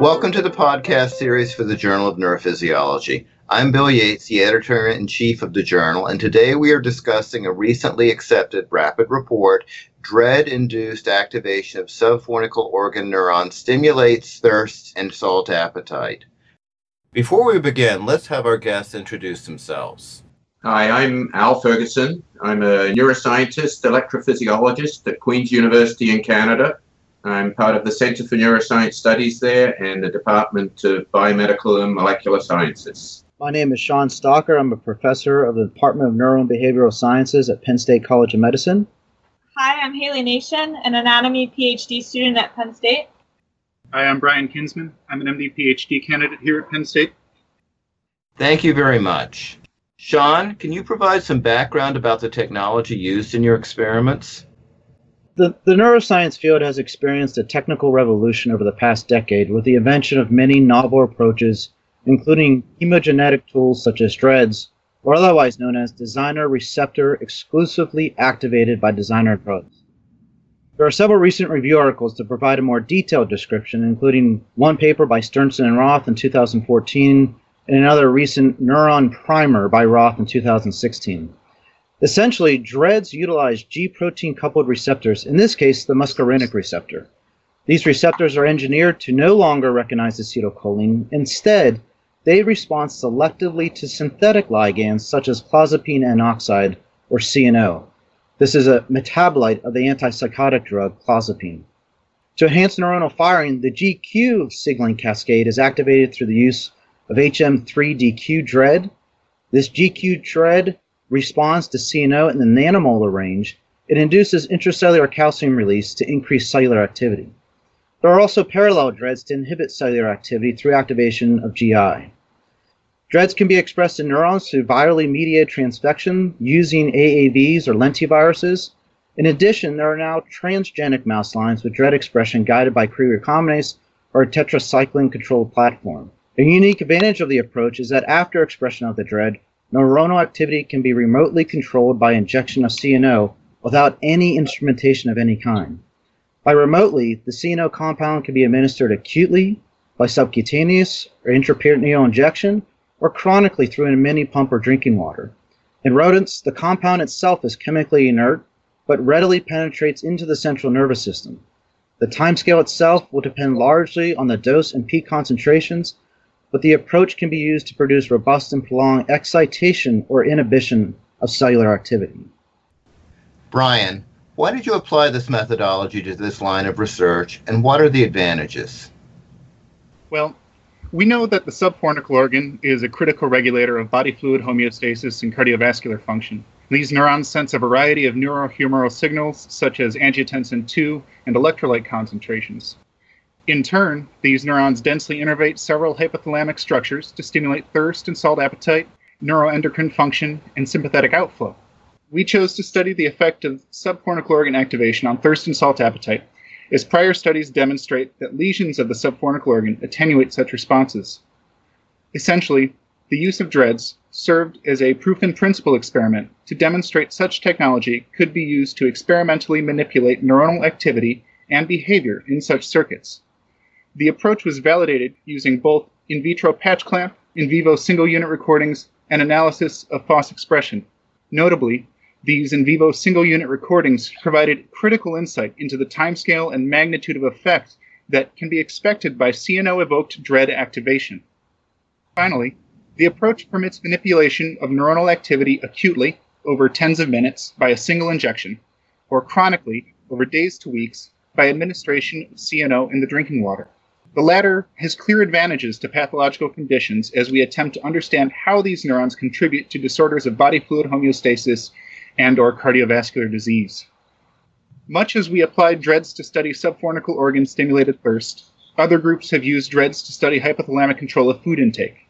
Welcome to the podcast series for the Journal of Neurophysiology. I'm Bill Yates, the editor in chief of the journal, and today we are discussing a recently accepted rapid report dread induced activation of subfornical organ neurons stimulates thirst and salt appetite. Before we begin, let's have our guests introduce themselves. Hi, I'm Al Ferguson. I'm a neuroscientist, electrophysiologist at Queen's University in Canada. I'm part of the Center for Neuroscience Studies there and the Department of Biomedical and Molecular Sciences. My name is Sean Stalker. I'm a professor of the Department of Neuro and Behavioral Sciences at Penn State College of Medicine. Hi, I'm Haley Nation, an anatomy PhD student at Penn State. Hi, I'm Brian Kinsman. I'm an MD PhD candidate here at Penn State. Thank you very much. Sean, can you provide some background about the technology used in your experiments? The, the neuroscience field has experienced a technical revolution over the past decade with the invention of many novel approaches, including chemogenetic tools such as DREADS, or otherwise known as designer receptor exclusively activated by designer drugs. There are several recent review articles to provide a more detailed description, including one paper by Sternson and Roth in 2014 and another recent Neuron Primer by Roth in 2016. Essentially, DREADS utilize G protein coupled receptors, in this case, the muscarinic receptor. These receptors are engineered to no longer recognize acetylcholine. Instead, they respond selectively to synthetic ligands such as clozapine N oxide, or CNO. This is a metabolite of the antipsychotic drug clozapine. To enhance neuronal firing, the GQ signaling cascade is activated through the use of HM3DQ DREAD. This GQ DREAD responds to CNO in the nanomolar range. It induces intracellular calcium release to increase cellular activity. There are also parallel DREADs to inhibit cellular activity through activation of GI. DREADs can be expressed in neurons through virally mediated transfection using AAVs or lentiviruses. In addition, there are now transgenic mouse lines with DREAD expression guided by Cre recombinase or a tetracycline controlled platform. A unique advantage of the approach is that after expression of the DREAD, neuronal activity can be remotely controlled by injection of CNO without any instrumentation of any kind. By remotely, the CNO compound can be administered acutely by subcutaneous or intraperitoneal injection or chronically through a mini pump or drinking water. In rodents, the compound itself is chemically inert, but readily penetrates into the central nervous system. The timescale itself will depend largely on the dose and peak concentrations, but the approach can be used to produce robust and prolonged excitation or inhibition of cellular activity. Brian, why did you apply this methodology to this line of research, and what are the advantages? Well, we know that the subfornical organ is a critical regulator of body fluid homeostasis and cardiovascular function. These neurons sense a variety of neurohumoral signals, such as angiotensin II and electrolyte concentrations. In turn, these neurons densely innervate several hypothalamic structures to stimulate thirst and salt appetite, neuroendocrine function, and sympathetic outflow. We chose to study the effect of subfornical organ activation on thirst and salt appetite as prior studies demonstrate that lesions of the subfornical organ attenuate such responses. Essentially, the use of DREADS served as a proof in principle experiment to demonstrate such technology could be used to experimentally manipulate neuronal activity and behavior in such circuits. The approach was validated using both in vitro patch clamp, in vivo single unit recordings, and analysis of FOS expression. Notably, these in vivo single unit recordings provided critical insight into the timescale and magnitude of effect that can be expected by CNO evoked DREAD activation. Finally, the approach permits manipulation of neuronal activity acutely over tens of minutes by a single injection, or chronically over days to weeks by administration of CNO in the drinking water. The latter has clear advantages to pathological conditions as we attempt to understand how these neurons contribute to disorders of body fluid homeostasis and or cardiovascular disease. Much as we applied DREADS to study subfornical organ stimulated thirst, other groups have used DREADS to study hypothalamic control of food intake.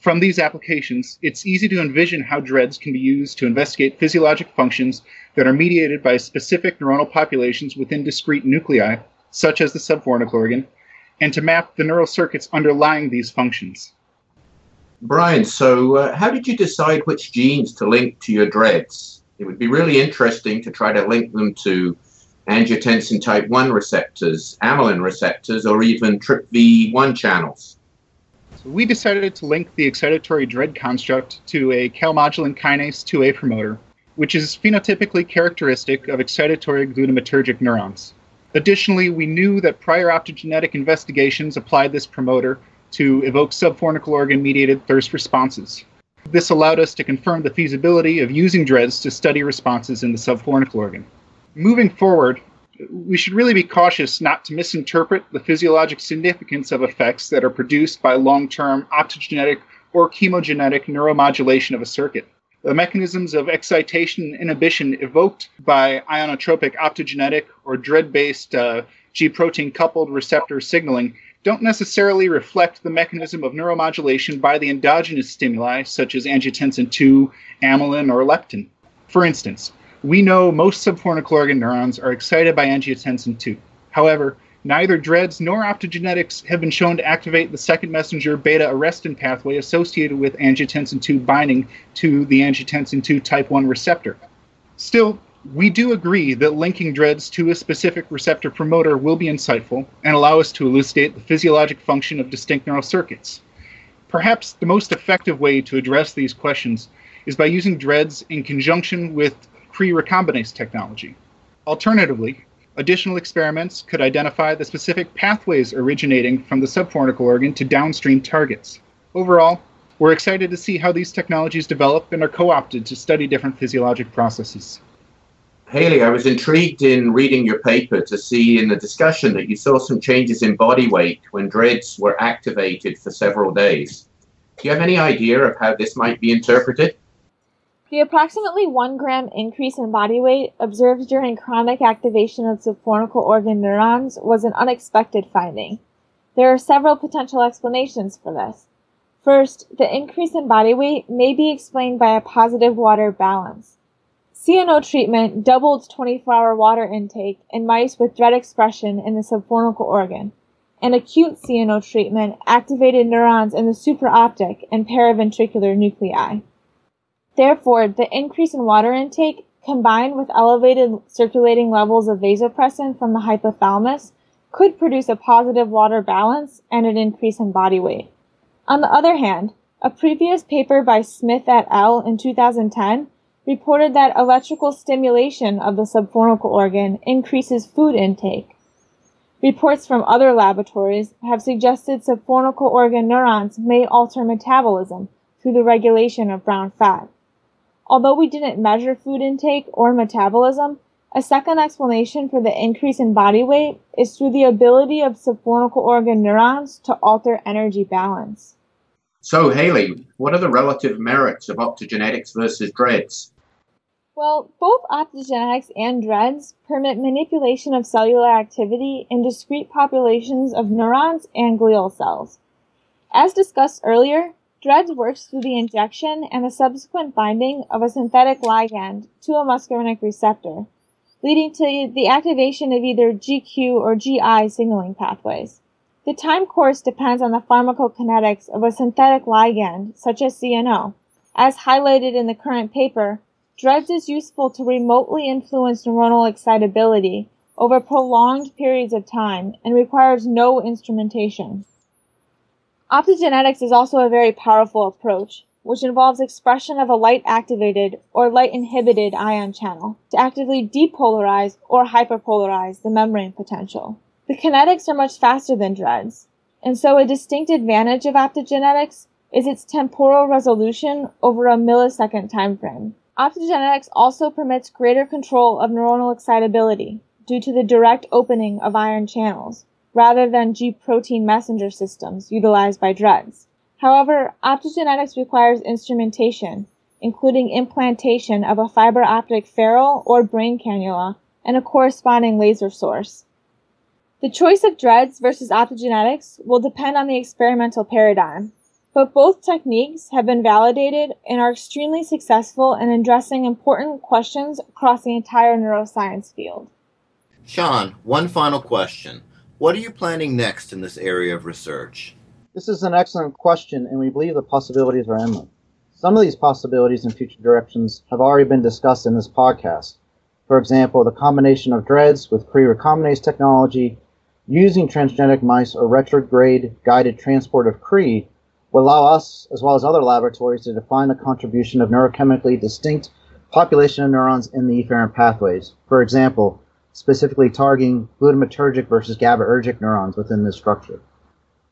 From these applications, it's easy to envision how DREADS can be used to investigate physiologic functions that are mediated by specific neuronal populations within discrete nuclei, such as the subfornical organ, and to map the neural circuits underlying these functions. Brian, so uh, how did you decide which genes to link to your DREADS? it would be really interesting to try to link them to angiotensin type 1 receptors, amylin receptors, or even TRPV1 channels. So we decided to link the excitatory DREAD construct to a calmodulin kinase 2A promoter, which is phenotypically characteristic of excitatory glutamatergic neurons. Additionally, we knew that prior optogenetic investigations applied this promoter to evoke subfornical organ mediated thirst responses. This allowed us to confirm the feasibility of using DREADS to study responses in the subfornical organ. Moving forward, we should really be cautious not to misinterpret the physiologic significance of effects that are produced by long term optogenetic or chemogenetic neuromodulation of a circuit. The mechanisms of excitation and inhibition evoked by ionotropic optogenetic or DREAD based uh, G protein coupled receptor signaling don't necessarily reflect the mechanism of neuromodulation by the endogenous stimuli, such as angiotensin 2, amylin, or leptin. For instance, we know most subfornical organ neurons are excited by angiotensin 2. However, neither DREADS nor optogenetics have been shown to activate the second messenger beta arrestin pathway associated with angiotensin 2 binding to the angiotensin 2 type 1 receptor. Still, we do agree that linking DREADS to a specific receptor promoter will be insightful and allow us to elucidate the physiologic function of distinct neural circuits. Perhaps the most effective way to address these questions is by using DREADS in conjunction with Cre recombinase technology. Alternatively, additional experiments could identify the specific pathways originating from the subfornical organ to downstream targets. Overall, we're excited to see how these technologies develop and are co opted to study different physiologic processes. Haley, I was intrigued in reading your paper to see in the discussion that you saw some changes in body weight when DREADS were activated for several days. Do you have any idea of how this might be interpreted? The approximately 1 gram increase in body weight observed during chronic activation of subfornical organ neurons was an unexpected finding. There are several potential explanations for this. First, the increase in body weight may be explained by a positive water balance. CNO treatment doubled 24-hour water intake in mice with DREAD expression in the subfornical organ, and acute CNO treatment activated neurons in the supraoptic and paraventricular nuclei. Therefore, the increase in water intake combined with elevated circulating levels of vasopressin from the hypothalamus could produce a positive water balance and an increase in body weight. On the other hand, a previous paper by Smith et al. in 2010 reported that electrical stimulation of the subfornical organ increases food intake. Reports from other laboratories have suggested subfornical organ neurons may alter metabolism through the regulation of brown fat. Although we didn't measure food intake or metabolism, a second explanation for the increase in body weight is through the ability of subfornical organ neurons to alter energy balance. So, Haley, what are the relative merits of optogenetics versus DREADS? Well, both optogenetics and DREADS permit manipulation of cellular activity in discrete populations of neurons and glial cells. As discussed earlier, DREADS works through the injection and the subsequent binding of a synthetic ligand to a muscarinic receptor, leading to the activation of either GQ or GI signaling pathways. The time course depends on the pharmacokinetics of a synthetic ligand, such as CNO. As highlighted in the current paper, DREADS is useful to remotely influence neuronal excitability over prolonged periods of time and requires no instrumentation. Optogenetics is also a very powerful approach, which involves expression of a light activated or light inhibited ion channel to actively depolarize or hyperpolarize the membrane potential. The kinetics are much faster than DREADS, and so a distinct advantage of optogenetics is its temporal resolution over a millisecond time frame. Optogenetics also permits greater control of neuronal excitability due to the direct opening of ion channels, rather than G protein messenger systems utilized by drugs. However, optogenetics requires instrumentation, including implantation of a fiber optic ferrule or brain cannula and a corresponding laser source. The choice of DREADS versus optogenetics will depend on the experimental paradigm, but both techniques have been validated and are extremely successful in addressing important questions across the entire neuroscience field. Sean, one final question. What are you planning next in this area of research? This is an excellent question, and we believe the possibilities are endless. Some of these possibilities and future directions have already been discussed in this podcast. For example, the combination of DREADS with Cre recombinase technology using transgenic mice or retrograde guided transport of Cre will allow us, as well as other laboratories, to define the contribution of neurochemically distinct population of neurons in the efferent pathways. For example, specifically targeting glutamatergic versus GABAergic neurons within this structure.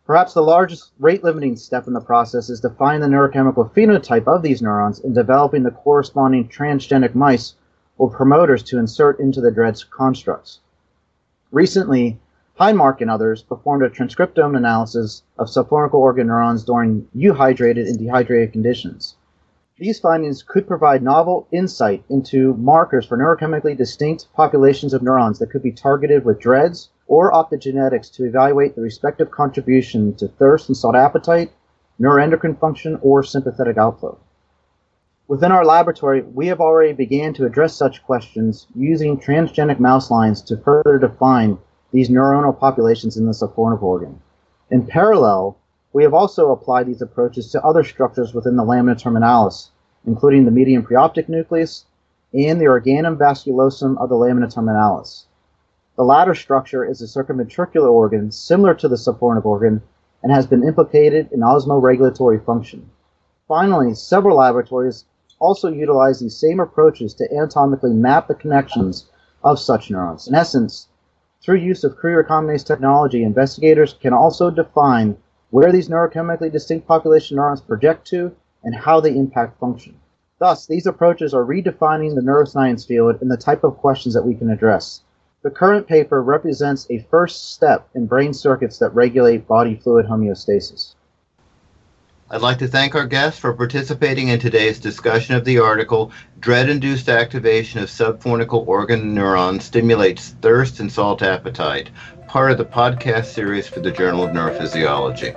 Perhaps the largest rate limiting step in the process is to find the neurochemical phenotype of these neurons and developing the corresponding transgenic mice or promoters to insert into the DREADS constructs. Recently, Highmark and others performed a transcriptome analysis of subfornical organ neurons during euhydrated and dehydrated conditions. These findings could provide novel insight into markers for neurochemically distinct populations of neurons that could be targeted with DREADS or optogenetics to evaluate the respective contribution to thirst and salt appetite, neuroendocrine function, or sympathetic outflow. Within our laboratory, we have already began to address such questions using transgenic mouse lines to further define these neuronal populations in the subfornical organ. In parallel, we have also applied these approaches to other structures within the lamina terminalis, including the median preoptic nucleus and the organum vasculosum of the lamina terminalis. The latter structure is a circumventricular organ similar to the subfornic organ and has been implicated in osmoregulatory function. Finally, several laboratories also utilize these same approaches to anatomically map the connections of such neurons. In essence, through use of Cre recombinase technology, investigators can also define where these neurochemically distinct population neurons project to and how they impact function. Thus, these approaches are redefining the neuroscience field and the type of questions that we can address. The current paper represents a first step in brain circuits that regulate body fluid homeostasis. I'd like to thank our guests for participating in today's discussion of the article Dread Induced Activation of Subfornical Organ Neurons Stimulates Thirst and Salt Appetite, part of the podcast series for the Journal of Neurophysiology.